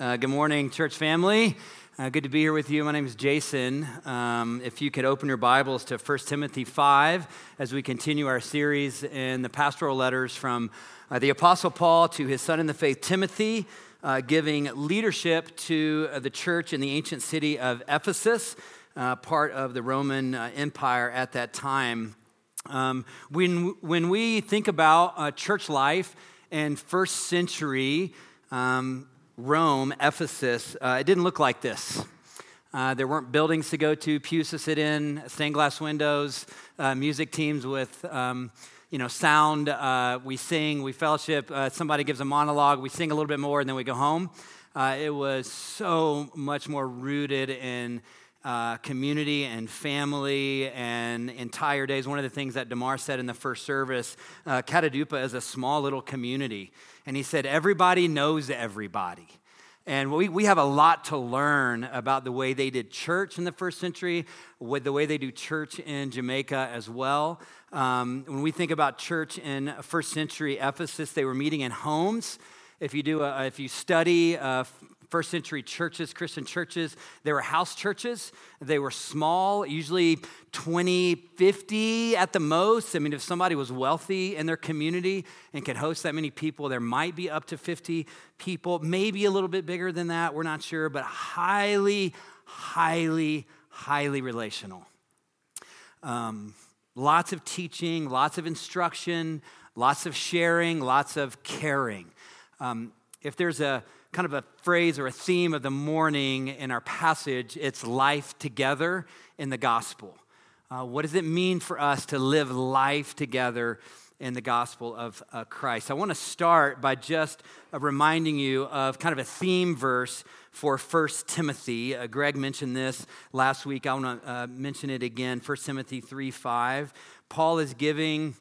Uh, good morning, church family. Uh, good to be here with you. My name is Jason. Um, if you could open your Bibles to 1 Timothy 5 as we continue our series in the pastoral letters from uh, the Apostle Paul to his son in the faith, Timothy, uh, giving leadership to uh, the church in the ancient city of Ephesus, uh, part of the Roman Empire at that time. Um, when, when we think about church life and first century, um, Rome, Ephesus, uh, it didn't look like this. Uh, there weren't buildings to go to, pews to sit in, stained glass windows, uh, music teams with, um, you know, sound. Uh, we sing, we fellowship. Uh, somebody gives a monologue, we sing a little bit more, and then we go home. Uh, it was so much more rooted in uh, community and family and entire days. One of the things that Damar said in the first service, Katadupa is a small little community. And he said, everybody knows everybody. And we, we have a lot to learn about the way they did church in the first century, with the way they do church in Jamaica as well. Um, when we think about church in first century Ephesus, they were meeting in homes. If you do, a, if you study uh, first century churches, Christian churches, they were house churches. They were small, usually 20, 50 at the most. I mean, if somebody was wealthy in their community and could host that many people, there might be up to 50 people, maybe a little bit bigger than that. We're not sure, but highly, highly, highly relational. Um, lots of teaching, lots of instruction, lots of sharing, lots of caring. Um, if there's a kind of a phrase or a theme of the morning in our passage. It's life together in the gospel. Uh, what does it mean for us to live life together in the gospel of uh, Christ? I want to start by just uh, reminding you of kind of a theme verse for 1 Timothy. Uh, Greg mentioned this last week. I want to uh, mention it again 1 Timothy 3 5. Paul is giving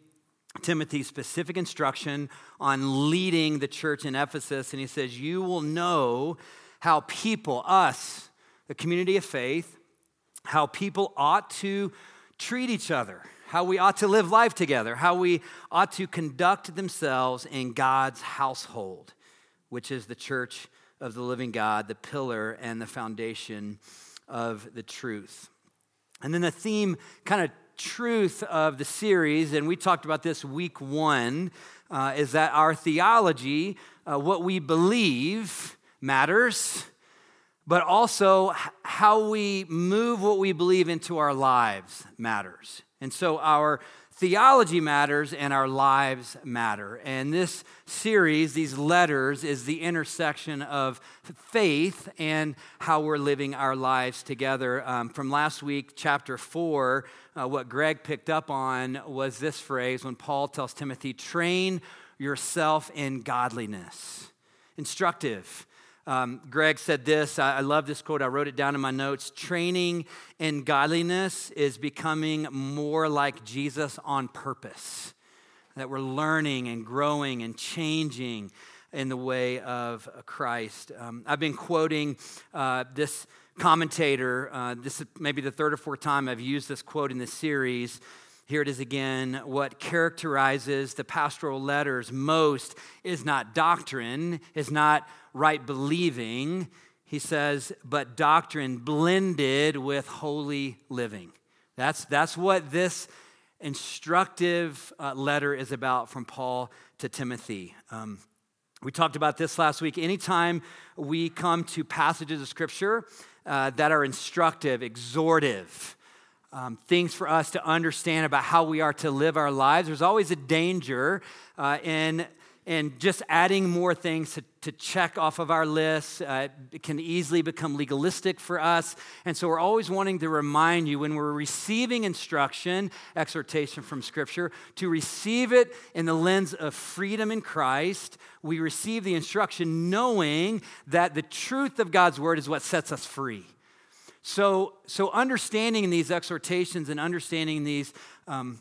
Timothy specific instruction on leading the church in Ephesus. And he says, You will know how people, us, the community of faith, how people ought to treat each other, how we ought to live life together, how we ought to conduct themselves in God's household, which is the church of the living God, the pillar and the foundation of the truth. And then the theme kind of truth of the series, and we talked about this week one, uh, is that our theology, uh, what we believe, matters, but also how we move what we believe into our lives matters. And so our theology matters and our lives matter. And this series, these letters, is the intersection of faith and how we're living our lives together. Um, from last week, chapter four, uh, what Greg picked up on was this phrase when Paul tells Timothy, train yourself in godliness. Instructive. Um, Greg said this. I, I love this quote. I wrote it down in my notes. Training in godliness is becoming more like Jesus on purpose. That we're learning and growing and changing in the way of Christ. Um, I've been quoting uh, this commentator. Uh, this is maybe the third or fourth time I've used this quote in this series. Here it is again. What characterizes the pastoral letters most is not doctrine, is not right believing. He says, but doctrine blended with holy living. That's, that's what this instructive uh, letter is about from Paul to Timothy. Um, we talked about this last week. Anytime we come to passages of Scripture uh, that are instructive, exhortive, um, things for us to understand about how we are to live our lives. There's always a danger uh, in, in just adding more things to, to check off of our list. Uh, it can easily become legalistic for us. And so we're always wanting to remind you when we're receiving instruction, exhortation from Scripture, to receive it in the lens of freedom in Christ. We receive the instruction knowing that the truth of God's Word is what sets us free. So, so understanding these exhortations and understanding these, um,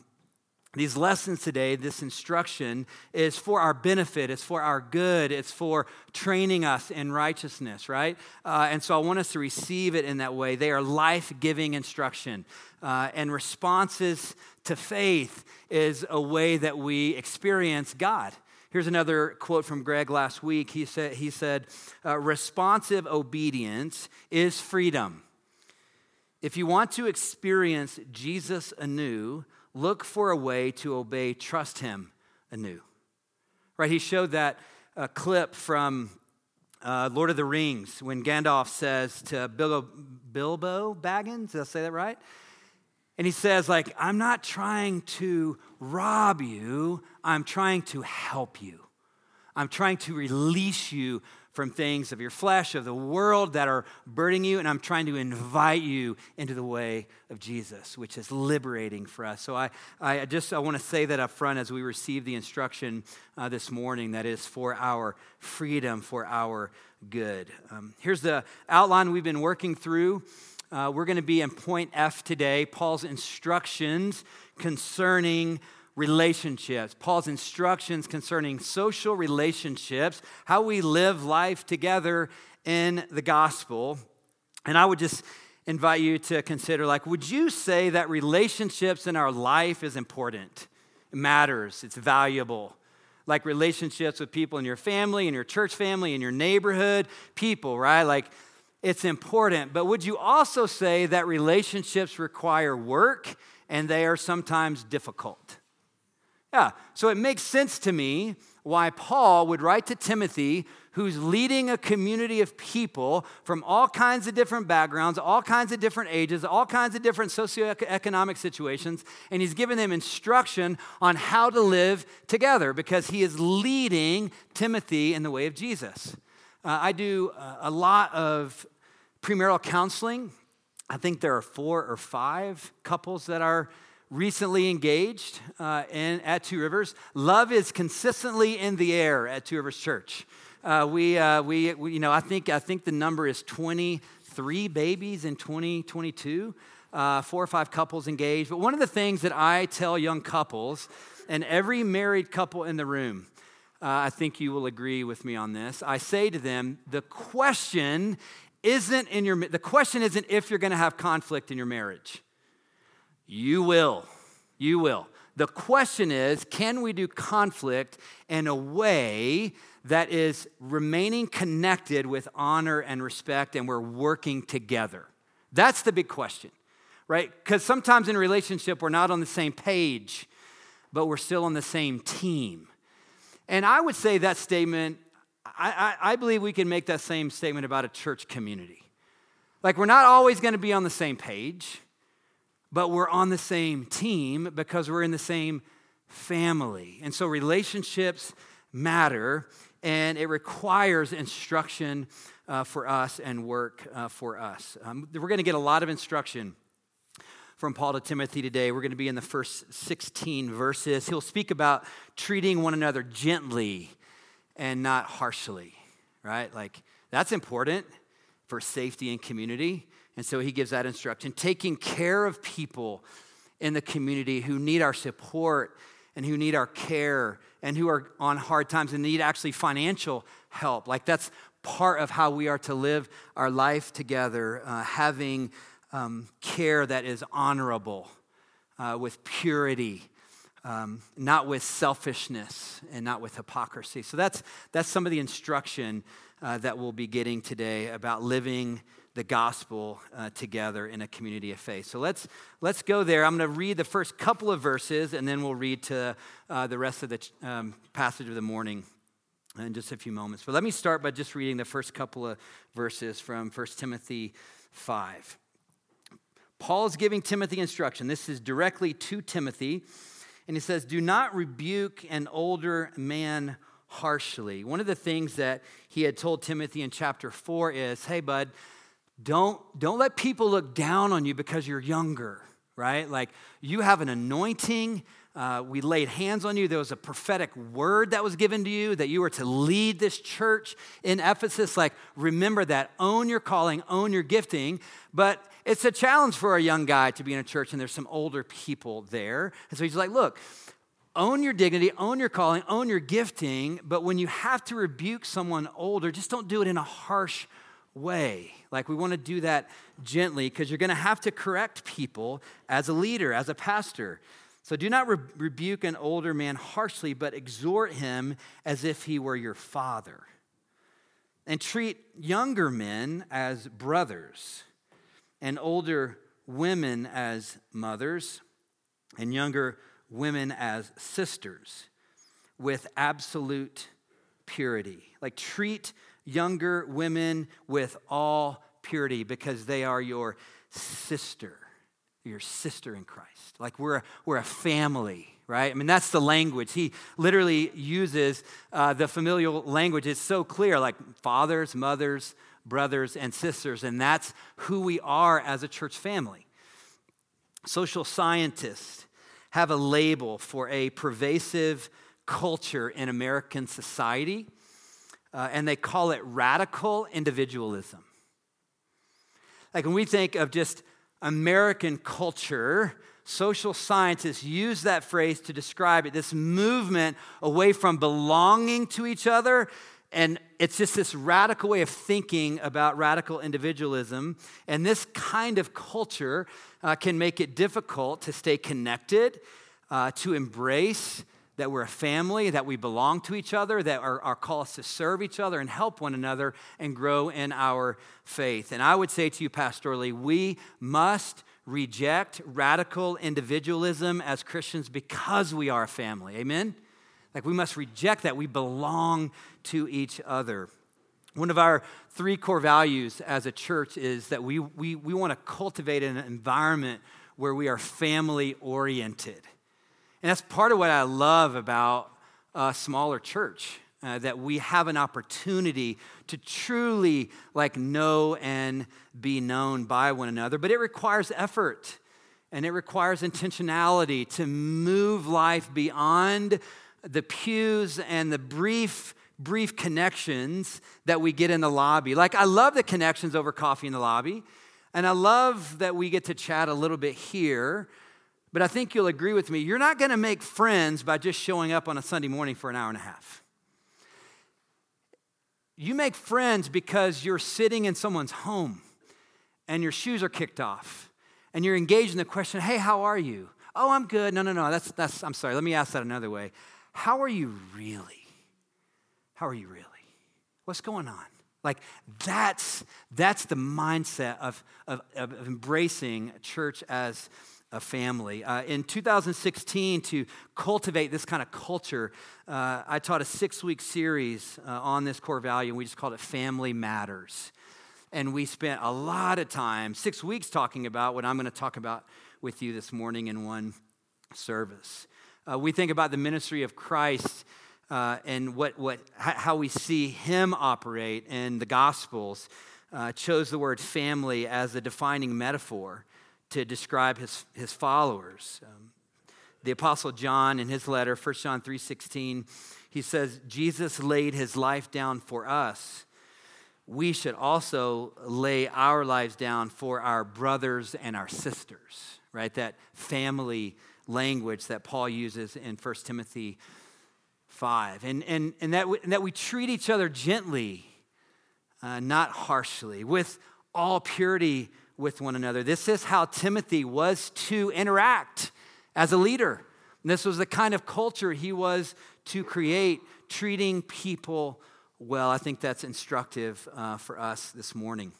these lessons today, this instruction, is for our benefit, it's for our good, it's for training us in righteousness, right? Uh, and so I want us to receive it in that way. They are life giving instruction. Uh, and responses to faith is a way that we experience God. Here's another quote from Greg last week. He said, he said uh, Responsive obedience is freedom. If you want to experience Jesus anew, look for a way to obey, trust Him anew. Right? He showed that uh, clip from uh, Lord of the Rings when Gandalf says to Bilbo, Bilbo Baggins, did I say that right? And he says, like, I'm not trying to rob you, I'm trying to help you. I'm trying to release you from things of your flesh, of the world that are burdening you, and I'm trying to invite you into the way of Jesus, which is liberating for us. So I, I just I want to say that up front as we receive the instruction uh, this morning that is for our freedom, for our good. Um, here's the outline we've been working through. Uh, we're going to be in point F today, Paul's instructions concerning relationships, Paul's instructions concerning social relationships, how we live life together in the gospel. And I would just invite you to consider like, would you say that relationships in our life is important? It matters, it's valuable. Like relationships with people in your family, in your church family, in your neighborhood, people, right? Like, it's important. But would you also say that relationships require work and they are sometimes difficult? Yeah, so it makes sense to me why Paul would write to Timothy, who's leading a community of people from all kinds of different backgrounds, all kinds of different ages, all kinds of different socioeconomic situations, and he's giving them instruction on how to live together because he is leading Timothy in the way of Jesus. Uh, I do uh, a lot of premarital counseling. I think there are four or five couples that are recently engaged uh, in, at Two Rivers. Love is consistently in the air at Two Rivers Church. Uh, we, uh, we, we, you know, I think, I think the number is 23 babies in 2022, uh, four or five couples engaged. But one of the things that I tell young couples, and every married couple in the room, uh, I think you will agree with me on this. I say to them, the question isn't in your, the question isn't if you're going to have conflict in your marriage. You will. You will. The question is can we do conflict in a way that is remaining connected with honor and respect and we're working together? That's the big question, right? Because sometimes in relationship, we're not on the same page, but we're still on the same team. And I would say that statement, I, I, I believe we can make that same statement about a church community. Like, we're not always going to be on the same page but we're on the same team because we're in the same family. And so relationships matter, and it requires instruction uh, for us and work uh, for us. Um, we're going to get a lot of instruction from Paul to Timothy today. We're going to be in the first 16 verses. He'll speak about treating one another gently and not harshly, right? Like, that's important for safety and community. And so he gives that instruction taking care of people in the community who need our support and who need our care and who are on hard times and need actually financial help. Like that's part of how we are to live our life together, uh, having um, care that is honorable, uh, with purity. Um, not with selfishness and not with hypocrisy. So that's, that's some of the instruction uh, that we'll be getting today about living the gospel uh, together in a community of faith. So let's, let's go there. I'm going to read the first couple of verses, and then we'll read to uh, the rest of the um, passage of the morning in just a few moments. But let me start by just reading the first couple of verses from 1 Timothy 5. Paul is giving Timothy instruction. This is directly to Timothy. And he says, Do not rebuke an older man harshly. One of the things that he had told Timothy in chapter 4 is, Hey, bud, don't, don't let people look down on you because you're younger, right? Like you have an anointing. Uh, we laid hands on you. There was a prophetic word that was given to you that you were to lead this church in Ephesus. Like, remember that. Own your calling, own your gifting. But it's a challenge for a young guy to be in a church and there's some older people there. And so he's like, look, own your dignity, own your calling, own your gifting. But when you have to rebuke someone older, just don't do it in a harsh way. Like we want to do that gently because you're going to have to correct people as a leader, as a pastor. So do not re- rebuke an older man harshly, but exhort him as if he were your father. And treat younger men as brothers, and older women as mothers, and younger women as sisters with absolute purity. Like treat younger women with all purity because they are your sister your sister in Christ. Like we're, we're a family, right? I mean, that's the language. He literally uses uh, the familial language. It's so clear, like fathers, mothers, brothers, and sisters. And that's who we are as a church family. Social scientists have a label for a pervasive culture in American society, uh, and they call it radical individualism. Like when we think of just American culture, social scientists use that phrase to describe it this movement away from belonging to each other. And it's just this radical way of thinking about radical individualism. And this kind of culture uh, can make it difficult to stay connected, uh, to embrace that we're a family, that we belong to each other, that our, our call is to serve each other and help one another and grow in our faith. And I would say to you, pastorally, we must reject radical individualism as Christians because we are a family. Amen? Like we must reject that. We belong to each other. One of our three core values as a church is that we, we, we want to cultivate an environment where we are family oriented. And that's part of what I love about a smaller church. Uh, that we have an opportunity to truly like know and be known by one another but it requires effort and it requires intentionality to move life beyond the pews and the brief brief connections that we get in the lobby like i love the connections over coffee in the lobby and i love that we get to chat a little bit here but I think you'll agree with me, you're not going to make friends by just showing up on a Sunday morning for an hour and a half. You make friends because you're sitting in someone's home and your shoes are kicked off and you're engaged in the question, hey, how are you? Oh, I'm good. No, no, no. That's, that's, I'm sorry. Let me ask that another way. How are you really? How are you really? What's going on? Like that's that's the mindset of, of, of embracing church as a family. Uh, in 2016, to cultivate this kind of culture, uh, I taught a six week series uh, on this core value, and we just called it Family Matters. And we spent a lot of time, six weeks, talking about what I'm going to talk about with you this morning in one service. Uh, we think about the ministry of Christ. Uh, and what, what, how we see him operate in the Gospels, uh, chose the word family as a defining metaphor to describe his, his followers. Um, the apostle John in his letter, 1 John 3:16, he says Jesus laid his life down for us. We should also lay our lives down for our brothers and our sisters, right? That family language that Paul uses in 1 Timothy 5. And, and, and, that, we, and that we treat each other gently, uh, not harshly, with all purity with one another. This is how Timothy was to interact as a leader. And this was the kind of culture he was to create, treating people well. I think that's instructive uh, for us this morning.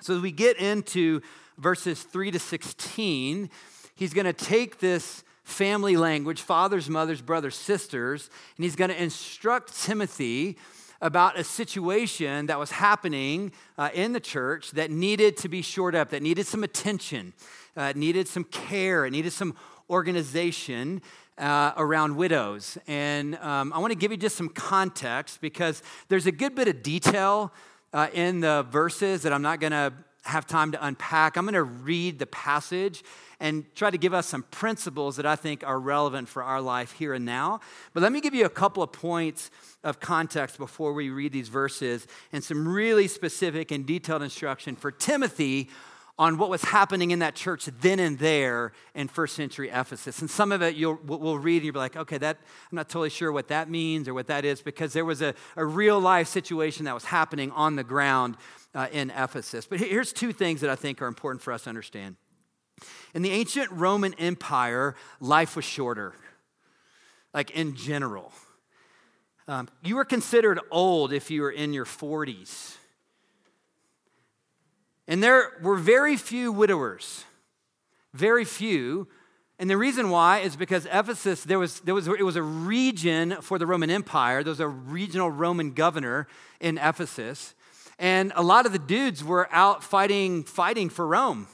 So, as we get into verses 3 to 16, he's going to take this family language fathers, mothers, brothers, sisters and he's going to instruct Timothy about a situation that was happening uh, in the church that needed to be shored up, that needed some attention, uh, needed some care, it needed some organization. Uh, around widows. And um, I want to give you just some context because there's a good bit of detail uh, in the verses that I'm not going to have time to unpack. I'm going to read the passage and try to give us some principles that I think are relevant for our life here and now. But let me give you a couple of points of context before we read these verses and some really specific and detailed instruction for Timothy on what was happening in that church then and there in first century Ephesus. And some of it you'll we'll read and you'll be like, okay, that I'm not totally sure what that means or what that is because there was a, a real life situation that was happening on the ground uh, in Ephesus. But here's two things that I think are important for us to understand. In the ancient Roman Empire, life was shorter, like in general. Um, you were considered old if you were in your 40s. And there were very few widowers, very few. And the reason why is because Ephesus, there was, there was, it was a region for the Roman Empire. There was a regional Roman governor in Ephesus. And a lot of the dudes were out fighting, fighting for Rome.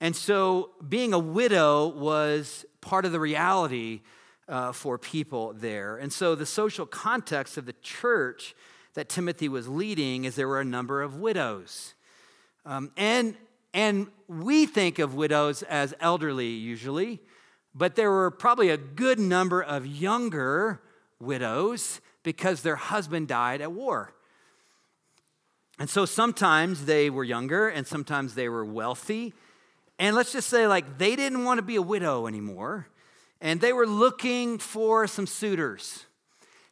And so being a widow was part of the reality uh, for people there. And so the social context of the church that Timothy was leading is there were a number of widows. Um, and, and we think of widows as elderly usually, but there were probably a good number of younger widows because their husband died at war. And so sometimes they were younger and sometimes they were wealthy. And let's just say, like, they didn't want to be a widow anymore. And they were looking for some suitors,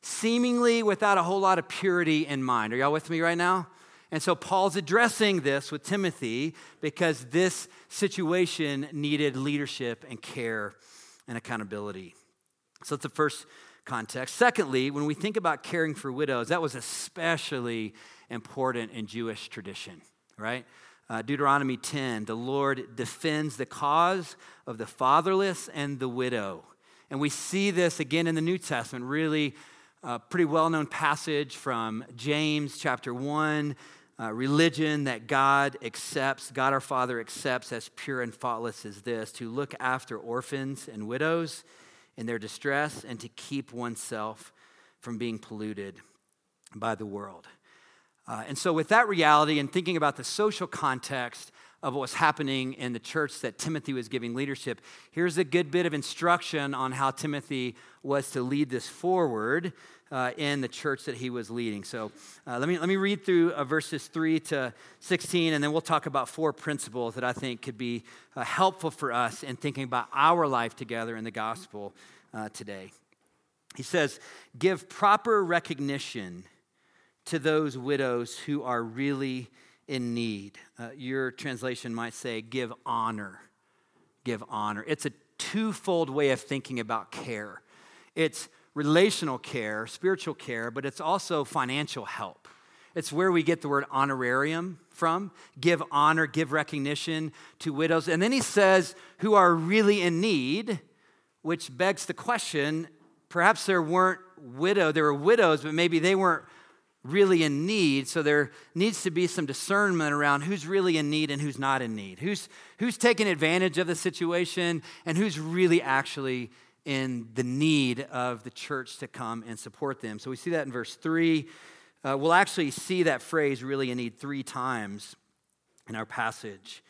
seemingly without a whole lot of purity in mind. Are y'all with me right now? And so Paul's addressing this with Timothy because this situation needed leadership and care and accountability. So that's the first context. Secondly, when we think about caring for widows, that was especially important in Jewish tradition, right? Uh, Deuteronomy 10, the Lord defends the cause of the fatherless and the widow. And we see this again in the New Testament, really a uh, pretty well known passage from James chapter 1. Uh, religion that God accepts, God our Father accepts as pure and faultless as this to look after orphans and widows in their distress and to keep oneself from being polluted by the world. Uh, and so, with that reality and thinking about the social context of what was happening in the church that Timothy was giving leadership, here's a good bit of instruction on how Timothy was to lead this forward uh, in the church that he was leading. So, uh, let, me, let me read through uh, verses 3 to 16, and then we'll talk about four principles that I think could be uh, helpful for us in thinking about our life together in the gospel uh, today. He says, Give proper recognition to those widows who are really in need. Uh, your translation might say, give honor. Give honor. It's a twofold way of thinking about care it's relational care, spiritual care, but it's also financial help. It's where we get the word honorarium from. Give honor, give recognition to widows. And then he says, who are really in need, which begs the question perhaps there weren't widow, there were widows, but maybe they weren't really in need. So there needs to be some discernment around who's really in need and who's not in need. Who's, who's taking advantage of the situation and who's really actually in the need of the church to come and support them. So we see that in verse 3. Uh, we'll actually see that phrase really in need three times in our passage.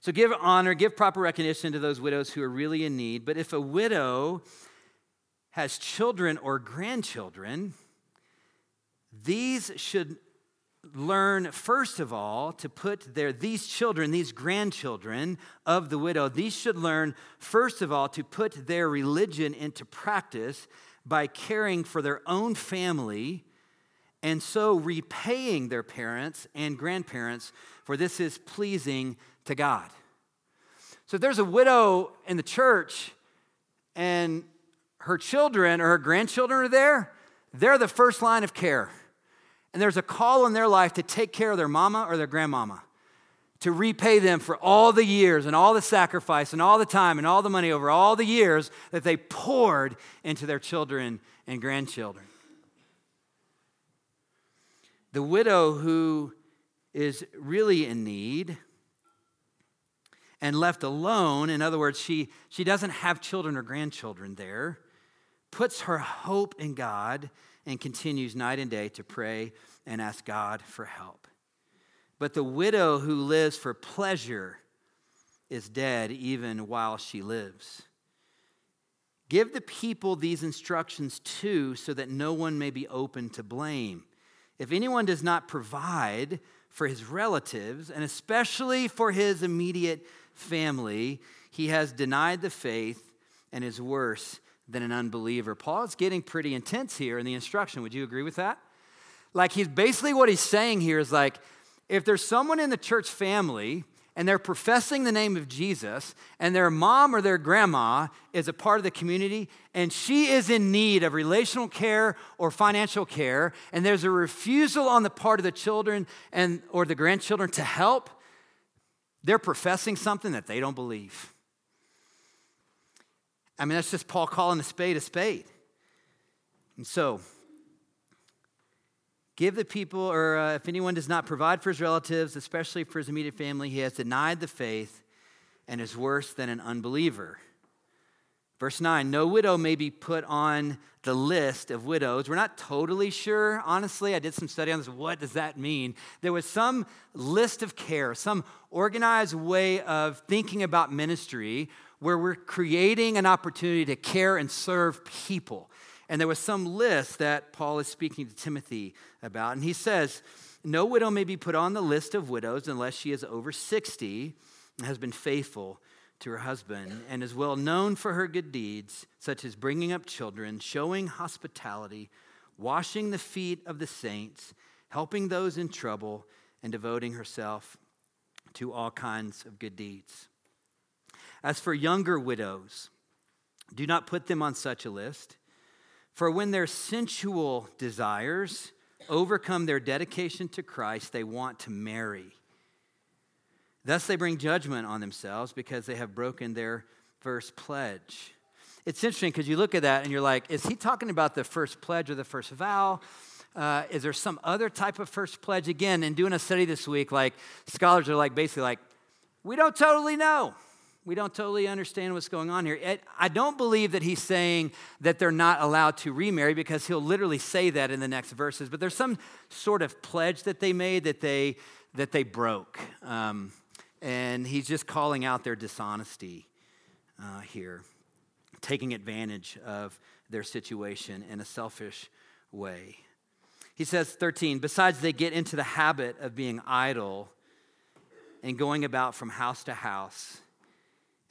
So give honor, give proper recognition to those widows who are really in need. But if a widow has children or grandchildren, these should learn, first of all, to put their, these children, these grandchildren of the widow, these should learn, first of all, to put their religion into practice by caring for their own family and so repaying their parents and grandparents, for this is pleasing to God. So if there's a widow in the church and her children or her grandchildren are there, they're the first line of care. And there's a call in their life to take care of their mama or their grandmama, to repay them for all the years and all the sacrifice and all the time and all the money over all the years that they poured into their children and grandchildren. The widow who is really in need and left alone, in other words, she, she doesn't have children or grandchildren there, puts her hope in God and continues night and day to pray and ask God for help. But the widow who lives for pleasure is dead even while she lives. Give the people these instructions too, so that no one may be open to blame. If anyone does not provide for his relatives, and especially for his immediate family, he has denied the faith and is worse than an unbeliever. Paul is getting pretty intense here in the instruction. Would you agree with that? Like, he's basically what he's saying here is like, if there's someone in the church family and they're professing the name of Jesus, and their mom or their grandma is a part of the community, and she is in need of relational care or financial care, and there's a refusal on the part of the children and or the grandchildren to help, they're professing something that they don't believe. I mean, that's just Paul calling a spade a spade. And so, Give the people, or uh, if anyone does not provide for his relatives, especially for his immediate family, he has denied the faith and is worse than an unbeliever. Verse 9 No widow may be put on the list of widows. We're not totally sure, honestly. I did some study on this. What does that mean? There was some list of care, some organized way of thinking about ministry where we're creating an opportunity to care and serve people. And there was some list that Paul is speaking to Timothy about. And he says, No widow may be put on the list of widows unless she is over 60 and has been faithful to her husband and is well known for her good deeds, such as bringing up children, showing hospitality, washing the feet of the saints, helping those in trouble, and devoting herself to all kinds of good deeds. As for younger widows, do not put them on such a list for when their sensual desires overcome their dedication to Christ, they want to marry. Thus, they bring judgment on themselves because they have broken their first pledge. It's interesting because you look at that and you're like, is he talking about the first pledge or the first vow? Uh, is there some other type of first pledge? Again, in doing a study this week, like scholars are like basically like, we don't totally know we don't totally understand what's going on here. I don't believe that he's saying that they're not allowed to remarry because he'll literally say that in the next verses. But there's some sort of pledge that they made that they that they broke, um, and he's just calling out their dishonesty uh, here, taking advantage of their situation in a selfish way. He says 13. Besides, they get into the habit of being idle and going about from house to house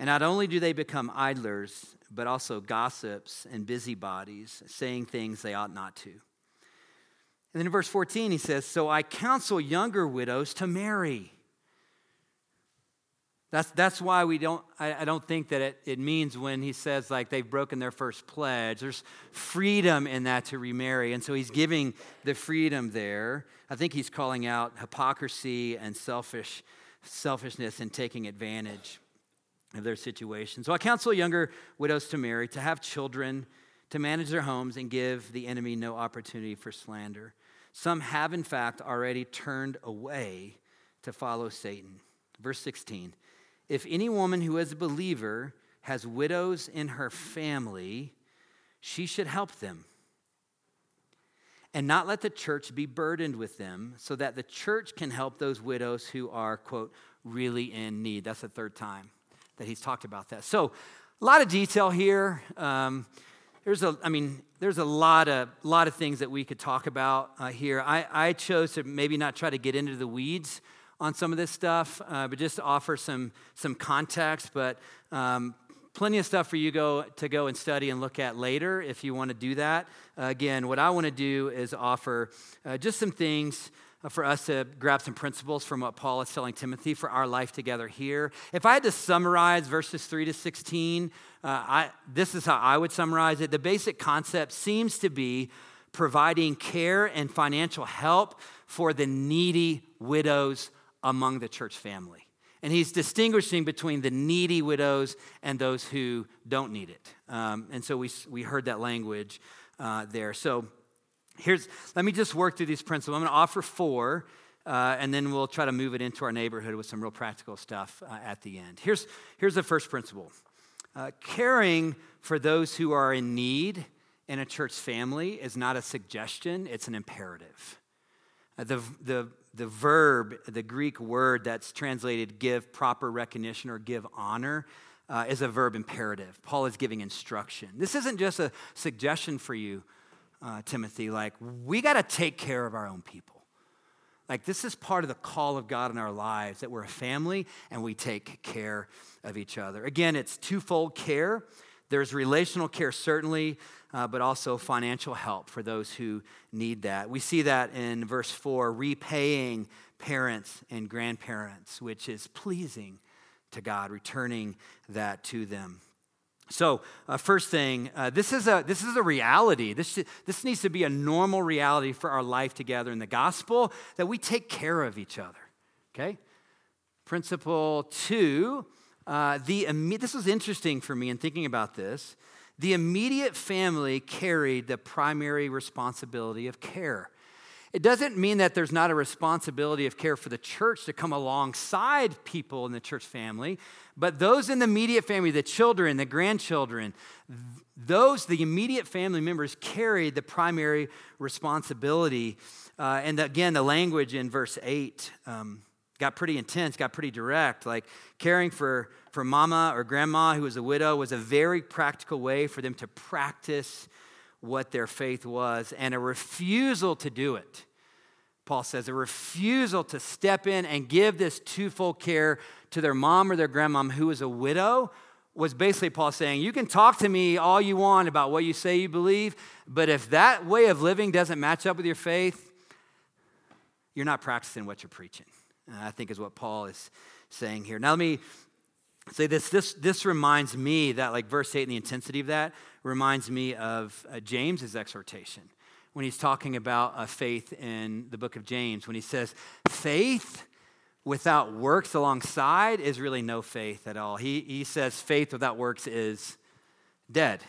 and not only do they become idlers, but also gossips and busybodies, saying things they ought not to. And then in verse 14, he says, So I counsel younger widows to marry. That's, that's why we don't, I, I don't think that it, it means when he says like they've broken their first pledge. There's freedom in that to remarry. And so he's giving the freedom there. I think he's calling out hypocrisy and selfish, selfishness and taking advantage of their situation. So I counsel younger widows to marry, to have children, to manage their homes, and give the enemy no opportunity for slander. Some have, in fact, already turned away to follow Satan. Verse 16 If any woman who is a believer has widows in her family, she should help them and not let the church be burdened with them so that the church can help those widows who are, quote, really in need. That's the third time that he's talked about that. So, a lot of detail here. Um, there's a, I mean, there's a lot of, lot of things that we could talk about uh, here. I, I chose to maybe not try to get into the weeds on some of this stuff, uh, but just offer some, some context. But um, plenty of stuff for you go, to go and study and look at later if you want to do that. Uh, again, what I want to do is offer uh, just some things for us to grab some principles from what Paul is telling Timothy for our life together here. If I had to summarize verses 3 to 16, uh, I, this is how I would summarize it. The basic concept seems to be providing care and financial help for the needy widows among the church family. And he's distinguishing between the needy widows and those who don't need it. Um, and so we, we heard that language uh, there. So Here's, let me just work through these principles. I'm going to offer four, uh, and then we'll try to move it into our neighborhood with some real practical stuff uh, at the end. Here's, here's the first principle uh, caring for those who are in need in a church family is not a suggestion, it's an imperative. Uh, the, the, the verb, the Greek word that's translated give proper recognition or give honor, uh, is a verb imperative. Paul is giving instruction. This isn't just a suggestion for you uh, Timothy, like, we got to take care of our own people. Like, this is part of the call of God in our lives that we're a family and we take care of each other. Again, it's twofold care. There's relational care, certainly, uh, but also financial help for those who need that. We see that in verse 4 repaying parents and grandparents, which is pleasing to God, returning that to them. So, uh, first thing, uh, this, is a, this is a reality. This, this needs to be a normal reality for our life together in the gospel that we take care of each other. Okay? Principle two, uh, the, this was interesting for me in thinking about this. The immediate family carried the primary responsibility of care. It doesn't mean that there's not a responsibility of care for the church to come alongside people in the church family, but those in the immediate family, the children, the grandchildren, those, the immediate family members, carried the primary responsibility. Uh, and again, the language in verse 8 um, got pretty intense, got pretty direct. Like caring for, for mama or grandma who was a widow was a very practical way for them to practice what their faith was and a refusal to do it. Paul says a refusal to step in and give this twofold care to their mom or their grandmom who was a widow was basically Paul saying, You can talk to me all you want about what you say you believe, but if that way of living doesn't match up with your faith, you're not practicing what you're preaching. I think is what Paul is saying here. Now, let me say this. This, this reminds me that, like verse 8 and the intensity of that, reminds me of uh, James's exhortation when he's talking about uh, faith in the book of James, when he says, faith without works alongside is really no faith at all. He, he says faith without works is dead.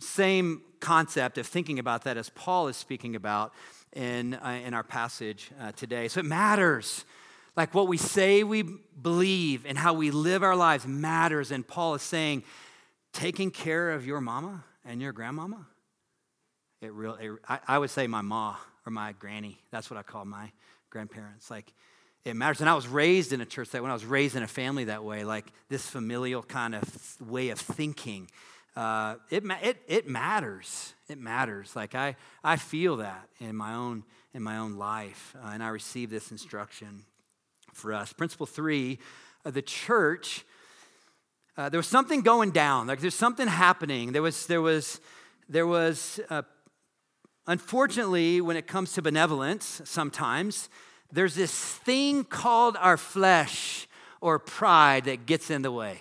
Same concept of thinking about that as Paul is speaking about in, uh, in our passage uh, today. So it matters. Like what we say we believe and how we live our lives matters. And Paul is saying, taking care of your mama and your grandmama, it real, it, I, I would say my ma or my granny. That's what I call my grandparents. Like, it matters. And I was raised in a church that when I was raised in a family that way, like this familial kind of way of thinking, uh, it, it, it matters. It matters. Like I, I feel that in my own, in my own life. Uh, and I receive this instruction for us. Principle three, uh, the church uh, there was something going down. Like there's something happening. There was, there was, there was. Uh, unfortunately, when it comes to benevolence, sometimes there's this thing called our flesh or pride that gets in the way.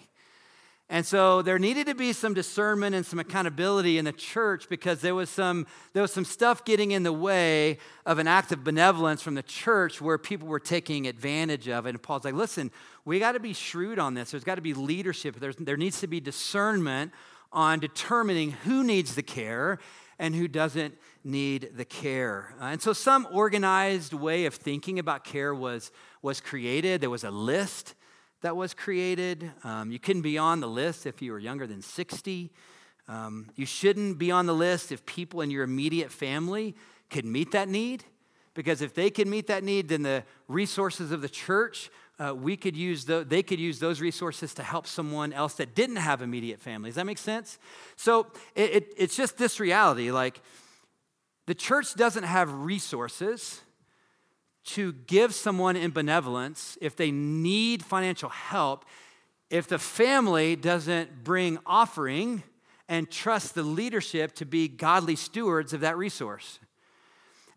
And so there needed to be some discernment and some accountability in the church because there was some there was some stuff getting in the way of an act of benevolence from the church where people were taking advantage of it. And Paul's like, listen, we got to be shrewd on this. There's got to be leadership. There's, there needs to be discernment on determining who needs the care and who doesn't need the care. Uh, and so some organized way of thinking about care was was created. There was a list that was created. Um, you couldn't be on the list if you were younger than 60. Um, you shouldn't be on the list if people in your immediate family could meet that need. Because if they can meet that need, then the resources of the church, uh, we could use the, they could use those resources to help someone else that didn't have immediate family. Does that make sense? So it, it, it's just this reality like the church doesn't have resources to give someone in benevolence if they need financial help if the family doesn't bring offering and trust the leadership to be godly stewards of that resource.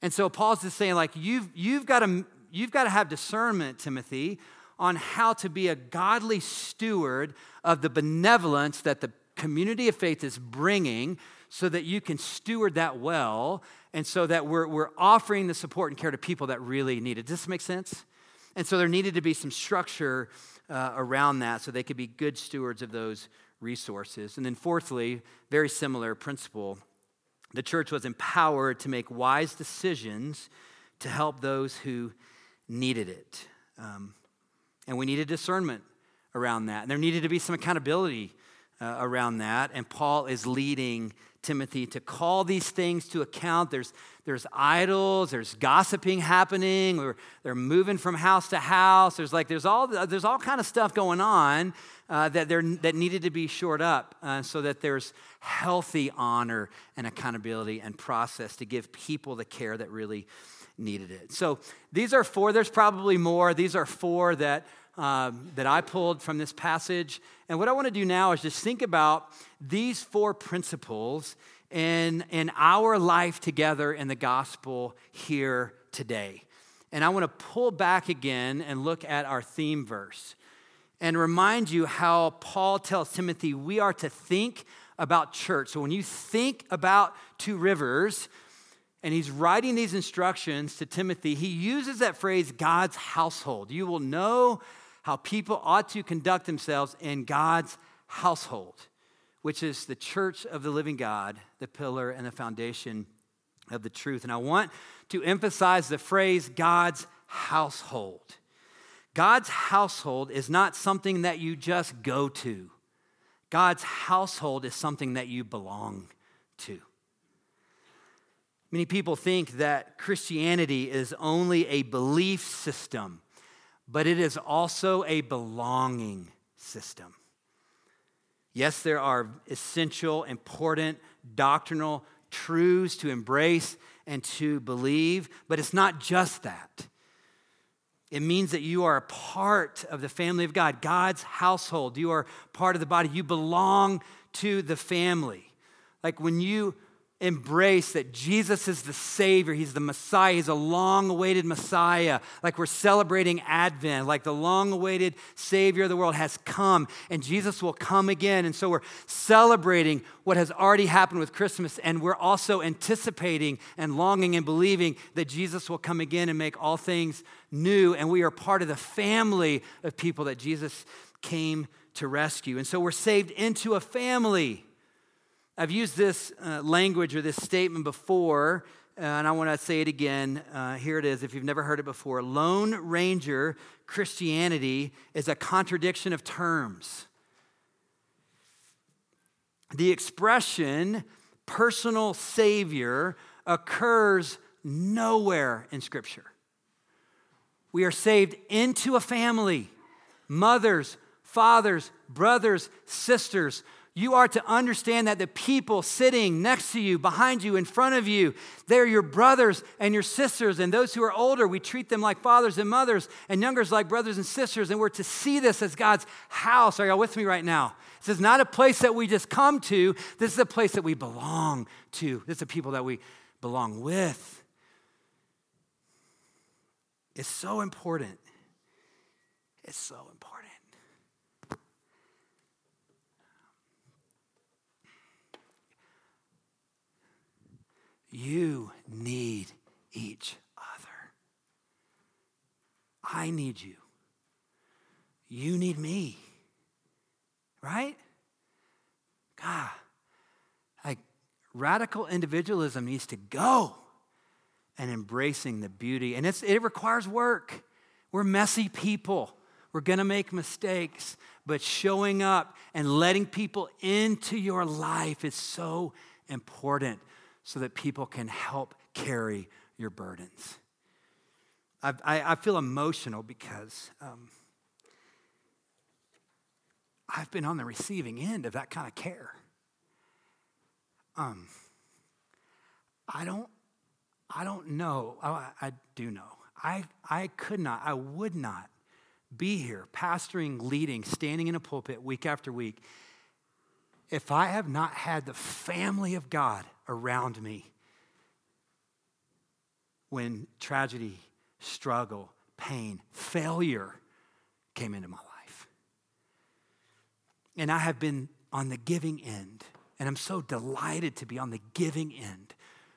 And so Paul's just saying, like, you've, you've got to you've got to have discernment, Timothy, on how to be a godly steward of the benevolence that the community of faith is bringing so that you can steward that well and so that we're, we're offering the support and care to people that really need it. Does this make sense? And so there needed to be some structure uh, around that so they could be good stewards of those resources. And then, fourthly, very similar principle the church was empowered to make wise decisions to help those who needed it. Um, and we needed discernment around that. And there needed to be some accountability uh, around that. And Paul is leading Timothy to call these things to account. There's, there's idols, there's gossiping happening, or they're moving from house to house. There's like there's all there's all kind of stuff going on uh, that there that needed to be shored up uh, so that there's healthy honor and accountability and process to give people the care that really needed it. So these are four. There's probably more. These are four that um, that I pulled from this passage. And what I want to do now is just think about these four principles in, in our life together in the gospel here today. And I want to pull back again and look at our theme verse and remind you how Paul tells Timothy we are to think about church. So when you think about two rivers, and he's writing these instructions to Timothy, he uses that phrase, God's household. You will know how people ought to conduct themselves in God's household, which is the church of the living God, the pillar and the foundation of the truth. And I want to emphasize the phrase God's household. God's household is not something that you just go to. God's household is something that you belong to. Many people think that Christianity is only a belief system, but it is also a belonging system. Yes, there are essential, important doctrinal truths to embrace and to believe, but it's not just that. It means that you are a part of the family of God, God's household. You are part of the body. You belong to the family. Like when you embrace that Jesus is the Savior, He's the Messiah, He's a long awaited Messiah, like we're celebrating Advent, like the long awaited Savior of the world has come, and Jesus will come again. And so we're celebrating what has already happened with Christmas, and we're also anticipating and longing and believing that Jesus will come again and make all things new, and we are part of the family of people that Jesus came to rescue. And so we're saved into a family. I've used this uh, language or this statement before, uh, and I want to say it again. Uh, here it is, if you've never heard it before. Lone Ranger Christianity is a contradiction of terms. The expression personal savior occurs nowhere in Scripture. We are saved into a family mothers, fathers, brothers, sisters you are to understand that the people sitting next to you, behind you, in front of you, they're your brothers and your sisters. And those who are older, we treat them like fathers and mothers, and youngers like brothers and sisters. And we're to see this as God's house. Are y'all with me right now? This is not a place that we just come to, this is a place that we belong to. This is the people that we belong with. It's so important. It's so important. You need each other. I need you. You need me. Right? God, like radical individualism needs to go and embracing the beauty. And it requires work. We're messy people. We're going to make mistakes, but showing up and letting people into your life is so important so that people can help carry your burdens. I, I, I feel emotional because um, I've been on the receiving end of that kind of care. Um, I don't, I don't know. I, I do know. I, I could not, I would not be here pastoring, leading, standing in a pulpit week after week if I have not had the family of God around me when tragedy, struggle, pain, failure came into my life. And I have been on the giving end, and I'm so delighted to be on the giving end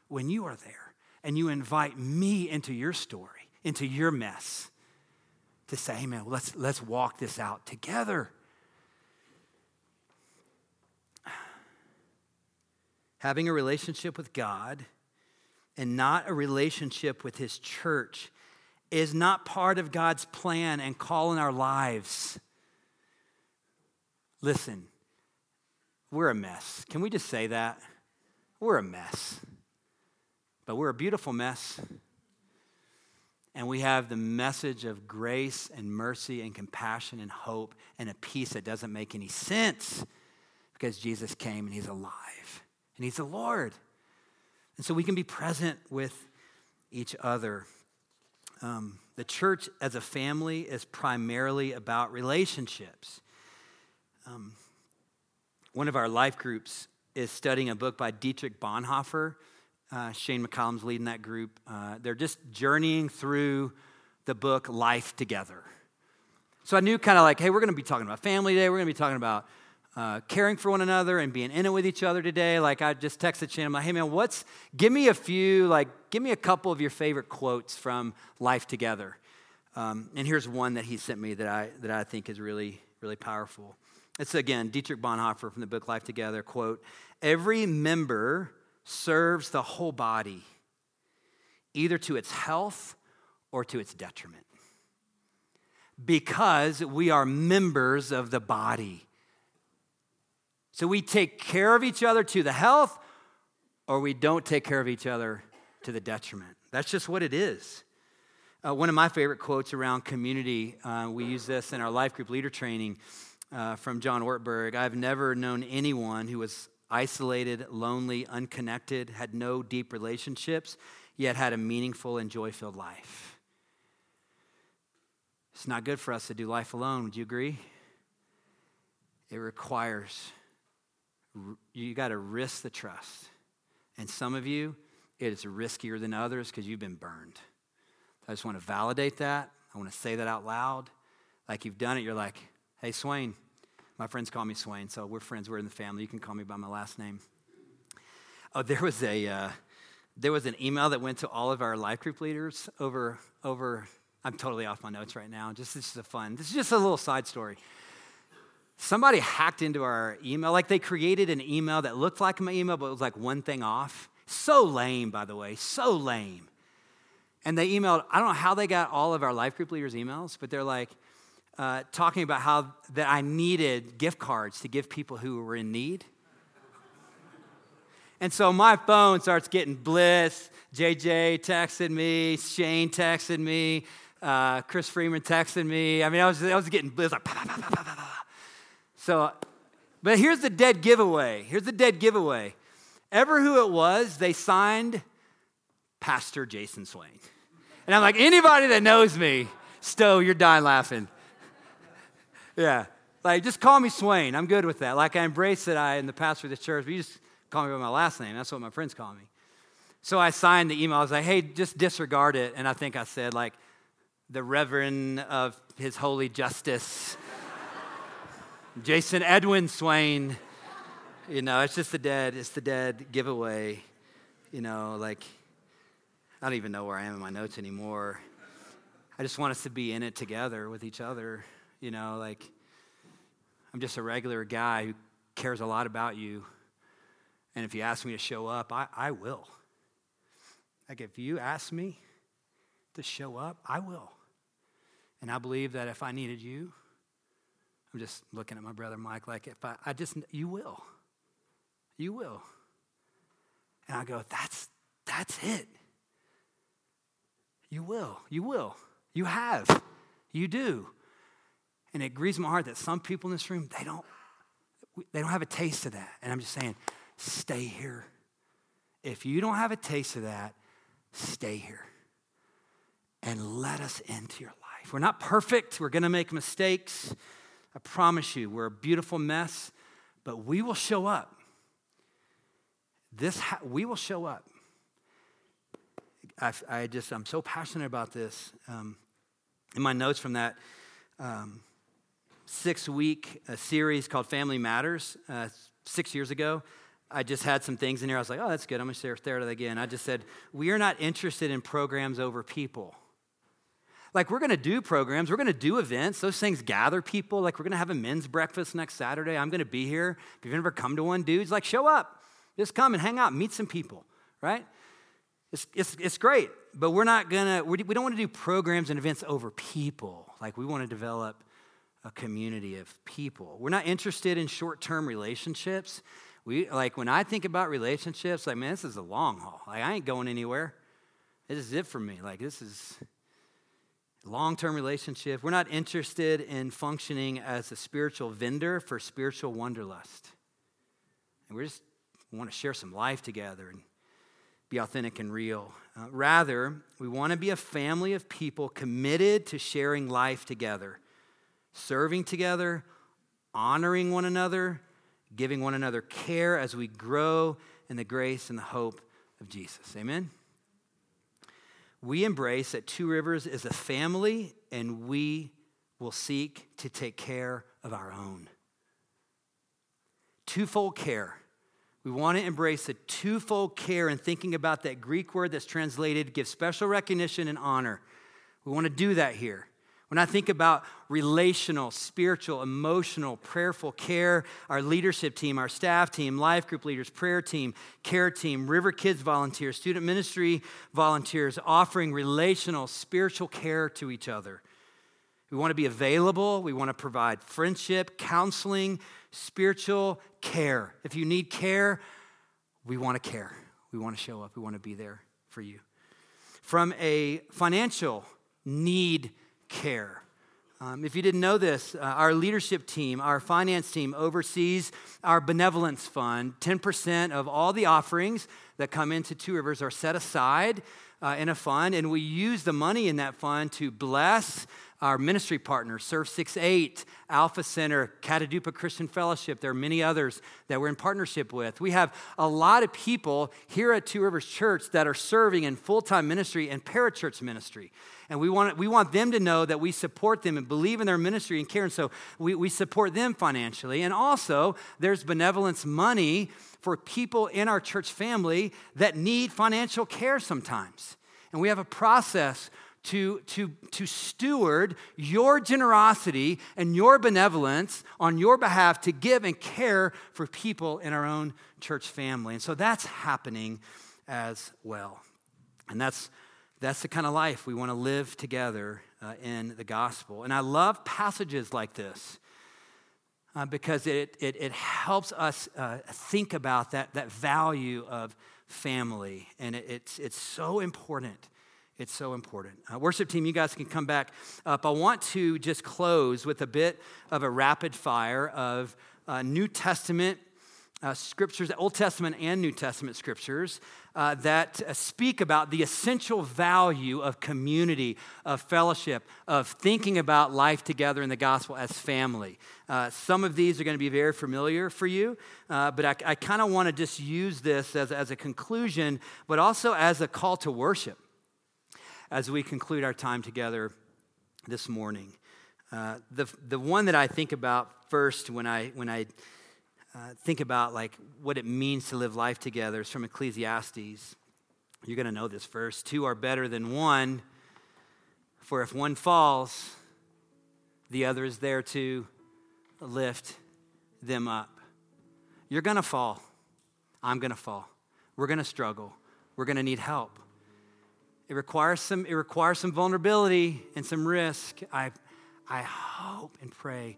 when you are there and you invite me into your story, into your mess, to say, hey man, let's, let's walk this out together. Having a relationship with God and not a relationship with His church is not part of God's plan and call in our lives. Listen, we're a mess. Can we just say that? We're a mess. But we're a beautiful mess. And we have the message of grace and mercy and compassion and hope and a peace that doesn't make any sense because Jesus came and He's alive and He's the Lord. And so we can be present with each other. Um, the church as a family is primarily about relationships. Um, one of our life groups is studying a book by Dietrich Bonhoeffer. Uh, Shane McCollum's leading that group. Uh, they're just journeying through the book Life Together. So I knew kind of like, hey, we're going to be talking about family today. We're going to be talking about uh, caring for one another and being in it with each other today. Like I just texted Shane, I'm like, hey man, what's, give me a few, like, give me a couple of your favorite quotes from Life Together. Um, and here's one that he sent me that I, that I think is really, really powerful. It's again, Dietrich Bonhoeffer from the book Life Together, quote, every member serves the whole body, either to its health or to its detriment. Because we are members of the body. So we take care of each other to the health, or we don't take care of each other to the detriment. That's just what it is. Uh, one of my favorite quotes around community, uh, we use this in our life group leader training uh, from John Ortberg. I've never known anyone who was isolated, lonely, unconnected, had no deep relationships, yet had a meaningful and joy filled life. It's not good for us to do life alone. Would you agree? It requires, you got to risk the trust. And some of you, it is riskier than others because you've been burned. I just want to validate that. I want to say that out loud. Like you've done it, you're like, hey, Swain, my friends call me Swain, so we're friends. We're in the family. You can call me by my last name. Oh, there was a uh, there was an email that went to all of our life group leaders over over. I'm totally off my notes right now. Just this is a fun. This is just a little side story. Somebody hacked into our email. Like they created an email that looked like my email, but it was like one thing off. So lame, by the way. So lame. And they emailed. I don't know how they got all of our life group leaders' emails, but they're like, uh, talking about how that I needed gift cards to give people who were in need. And so my phone starts getting bliss. JJ texted me, Shane texted me, uh, Chris Freeman texted me. I mean, I was, I was getting bliss. Like, so, but here's the dead giveaway. Here's the dead giveaway. Ever who it was, they signed Pastor Jason Swain. And I'm like, anybody that knows me, Stowe, you're dying laughing. Yeah. Like, just call me Swain. I'm good with that. Like, I embrace that I am the pastor of the church, but you just call me by my last name. That's what my friends call me. So I signed the email. I was like, hey, just disregard it. And I think I said, like, the Reverend of His Holy Justice, Jason Edwin Swain. You know, it's just the dead, it's the dead giveaway. You know, like, I don't even know where I am in my notes anymore. I just want us to be in it together with each other. You know, like, I'm just a regular guy who cares a lot about you. And if you ask me to show up, I, I will. Like, if you ask me to show up, I will. And I believe that if I needed you, I'm just looking at my brother Mike, like, if I, I just, you will. You will. And I go, that's, that's it. You will. You will. You have. You do. And it grieves my heart that some people in this room, they don't, they don't have a taste of that. And I'm just saying, stay here. If you don't have a taste of that, stay here. And let us into your life. We're not perfect. We're going to make mistakes. I promise you, we're a beautiful mess, but we will show up. This ha- we will show up. I, I, just I'm so passionate about this. Um, in my notes from that um, six week uh, series called Family Matters uh, six years ago. I just had some things in here. I was like, oh, that's good. I'm going to share, that again. I just said, we are not interested in programs over people. Like, we're to do programs, we're to do events. Those things gather people. Like, we're to have a men's breakfast next Saturday. I'm to be here. If you've never come to one, dudes, like, show up. Just come and hang out, meet some people, right? It's, it's, it's great, but we're not going to, we don't want to do programs and events over people. Like, we want to develop a community of people. We're not interested in short term relationships. We, like when I think about relationships, like, man, this is a long haul. Like, I ain't going anywhere. This is it for me. Like, this is long term relationship. We're not interested in functioning as a spiritual vendor for spiritual wanderlust. And we just want to share some life together and be authentic and real. Uh, rather, we want to be a family of people committed to sharing life together serving together, honoring one another, giving one another care as we grow in the grace and the hope of Jesus. Amen? We embrace that Two Rivers is a family, and we will seek to take care of our own. Twofold care. We want to embrace the twofold care in thinking about that Greek word that's translated give special recognition and honor. We want to do that here. When I think about relational, spiritual, emotional, prayerful care, our leadership team, our staff team, life group leaders, prayer team, care team, River Kids volunteers, student ministry volunteers offering relational, spiritual care to each other. We want to be available. We want to provide friendship, counseling, spiritual care. If you need care, we want to care. We want to show up. We want to be there for you. From a financial need care. Um, if you didn't know this, uh, our leadership team, our finance team oversees our benevolence fund. 10% of all the offerings that come into Two Rivers are set aside uh, in a fund, and we use the money in that fund to bless our ministry partners, Serve 6 8, Alpha Center, Catadupa Christian Fellowship. There are many others that we're in partnership with. We have a lot of people here at Two Rivers Church that are serving in full time ministry and parachurch ministry. And we want, we want them to know that we support them and believe in their ministry and care. And so we, we support them financially. And also, there's benevolence money for people in our church family that need financial care sometimes. And we have a process to, to, to steward your generosity and your benevolence on your behalf to give and care for people in our own church family. And so that's happening as well. And that's, that's the kind of life we want to live together uh, in the gospel. And I love passages like this. Uh, because it, it, it, helps us uh, think about that, that value of family. And it, it's, it's so important it's so important. Uh, worship team, you guys can come back up. I want to just close with a bit of a rapid fire of uh, New Testament uh, scriptures, Old Testament and New Testament scriptures uh, that uh, speak about the essential value of community, of fellowship, of thinking about life together in the gospel as family. Uh, some of these are going to be very familiar for you, uh, but I, I kind of want to just use this as, as a conclusion, but also as a call to worship as we conclude our time together this morning. Uh, the, the one that I think about first when I, when I uh, think about like what it means to live life together is from Ecclesiastes. You're going to know this verse. Two are better than one, for if one falls, the other is there to lift them up. You're going to fall. I'm going to fall. We're going to struggle. We're going to need help. It requires some, it requires some vulnerability and some risk. I, I hope and pray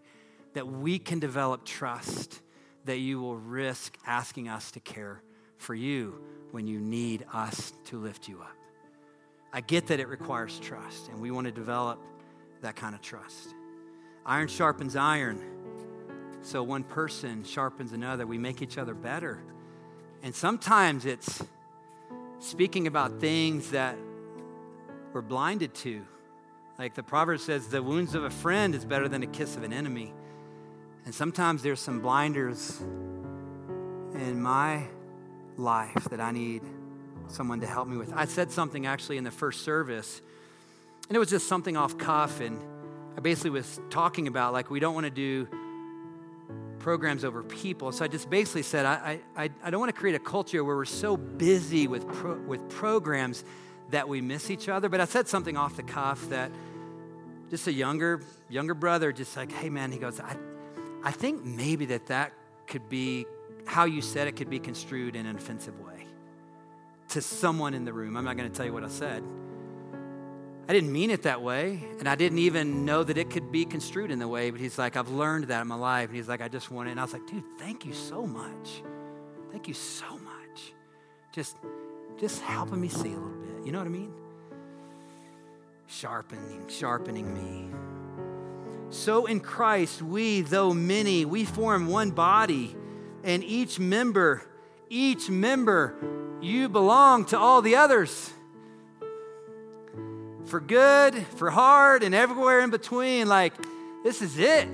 that we can develop trust that you will risk asking us to care for you when you need us to lift you up. I get that it requires trust, and we want to develop that kind of trust. Iron sharpens iron. So one person sharpens another. We make each other better. And sometimes it's speaking about things that we're blinded to. Like the proverb says, the wounds of a friend is better than a kiss of an enemy. And sometimes there's some blinders in my life that I need someone to help me with. I said something actually in the first service, and it was just something off cuff. And I basically was talking about like we don't want to do programs over people. So I just basically said I, I, I don't want to create a culture where we're so busy with, pro, with programs that we miss each other. But I said something off the cuff that just a younger younger brother just like, hey man, he goes, I, I think maybe that that could be how you said it could be construed in an offensive way to someone in the room. I'm not going to tell you what I said. I didn't mean it that way, and I didn't even know that it could be construed in the way. But he's like, I've learned that in my life. And he's like, I just want it. And I was like, dude, thank you so much. Thank you so much. Just, just helping me see a little bit. You know what I mean? Sharpening, sharpening me. So in Christ, we, though many, we form one body, and each member, each member, you belong to all the others. For good, for hard, and everywhere in between. Like, this is it.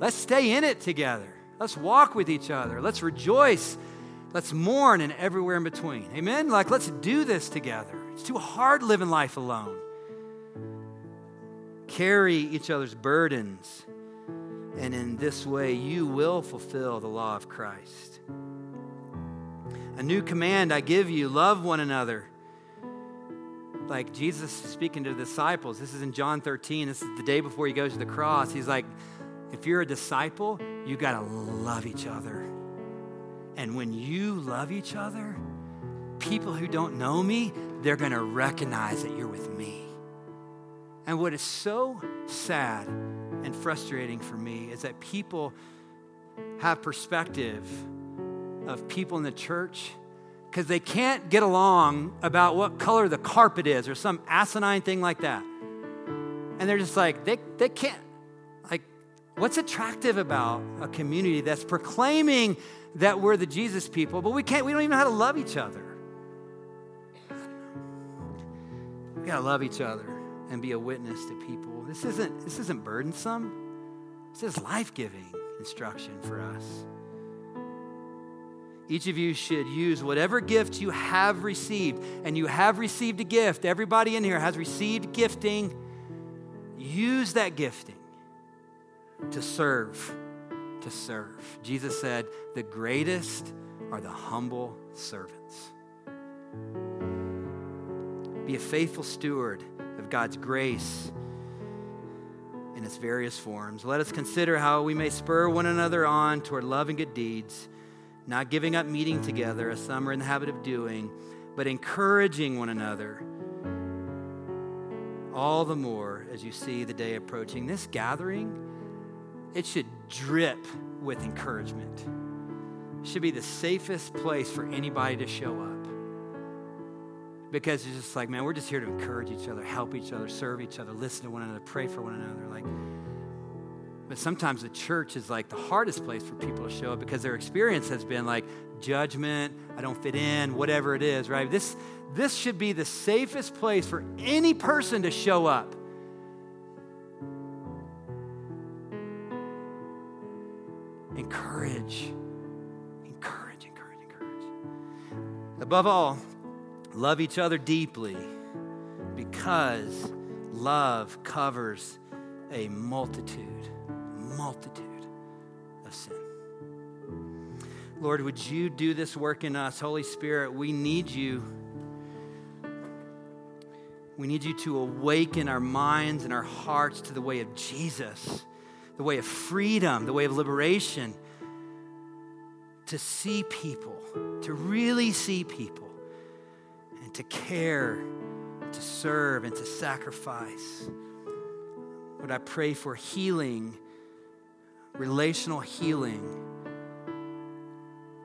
Let's stay in it together. Let's walk with each other. Let's rejoice Let's mourn and everywhere in between. Amen? Like, let's do this together. It's too hard living life alone. Carry each other's burdens, and in this way, you will fulfill the law of Christ. A new command I give you love one another. Like Jesus is speaking to the disciples. This is in John 13. This is the day before he goes to the cross. He's like, if you're a disciple, you got to love each other. And when you love each other, people who don't know me, they're going to recognize that you're with me. And what is so sad and frustrating for me is that people have perspective of people in the church because they can't get along about what color the carpet is or some asinine thing like that. And they're just like, they, they can't, like, what's attractive about a community that's proclaiming that we're the Jesus people, but we can't, we don't even know how to love each other? We gotta love each other and be a witness to people. This isn't, this isn't burdensome. This is life-giving instruction for us. Each of you should use whatever gift you have received, and you have received a gift. Everybody in here has received gifting. Use that gifting to serve, to serve. Jesus said, The greatest are the humble servants. Be a faithful steward of God's grace in its various forms. Let us consider how we may spur one another on toward love and good deeds, not giving up meeting together, as some are in the habit of doing, but encouraging one another. All the more as you see the day approaching. This gathering, it should drip with encouragement. It should be the safest place for anybody to show up because it's just like, man, we're just here to encourage each other, help each other, serve each other, listen to one another, pray for one another. Like, but sometimes the church is like the hardest place for people to show up because their experience has been like judgment, I don't fit in, whatever it is, right? This, this should be the safest place for any person to show up. Encourage, encourage, encourage, encourage. Above all, Love each other deeply because love covers a multitude, multitude of sin. Lord, would you do this work in us? Holy Spirit, we need you. We need you to awaken our minds and our hearts to the way of Jesus, the way of freedom, the way of liberation, to see people, to really see people and to care, to serve, and to sacrifice. Lord, I pray for healing, relational healing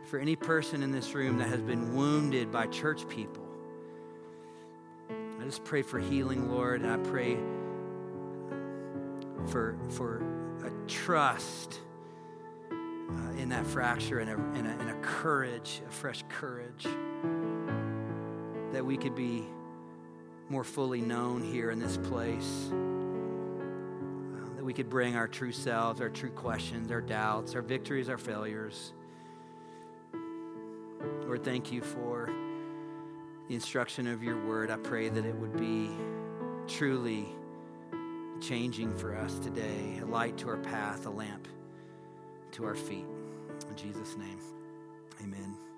for any person in this room that has been wounded by church people. I just pray for healing, Lord, and I pray for, for trust uh, in that fracture and a, and, a, and a courage, a fresh courage that we could be more fully known here in this place. Uh, that we could bring our true selves, our true questions, our doubts, our victories, our failures. Lord, thank you for the instruction of your word. I pray that it would be truly changing for us today, a light to our path, a lamp to our feet. In Jesus' name, amen.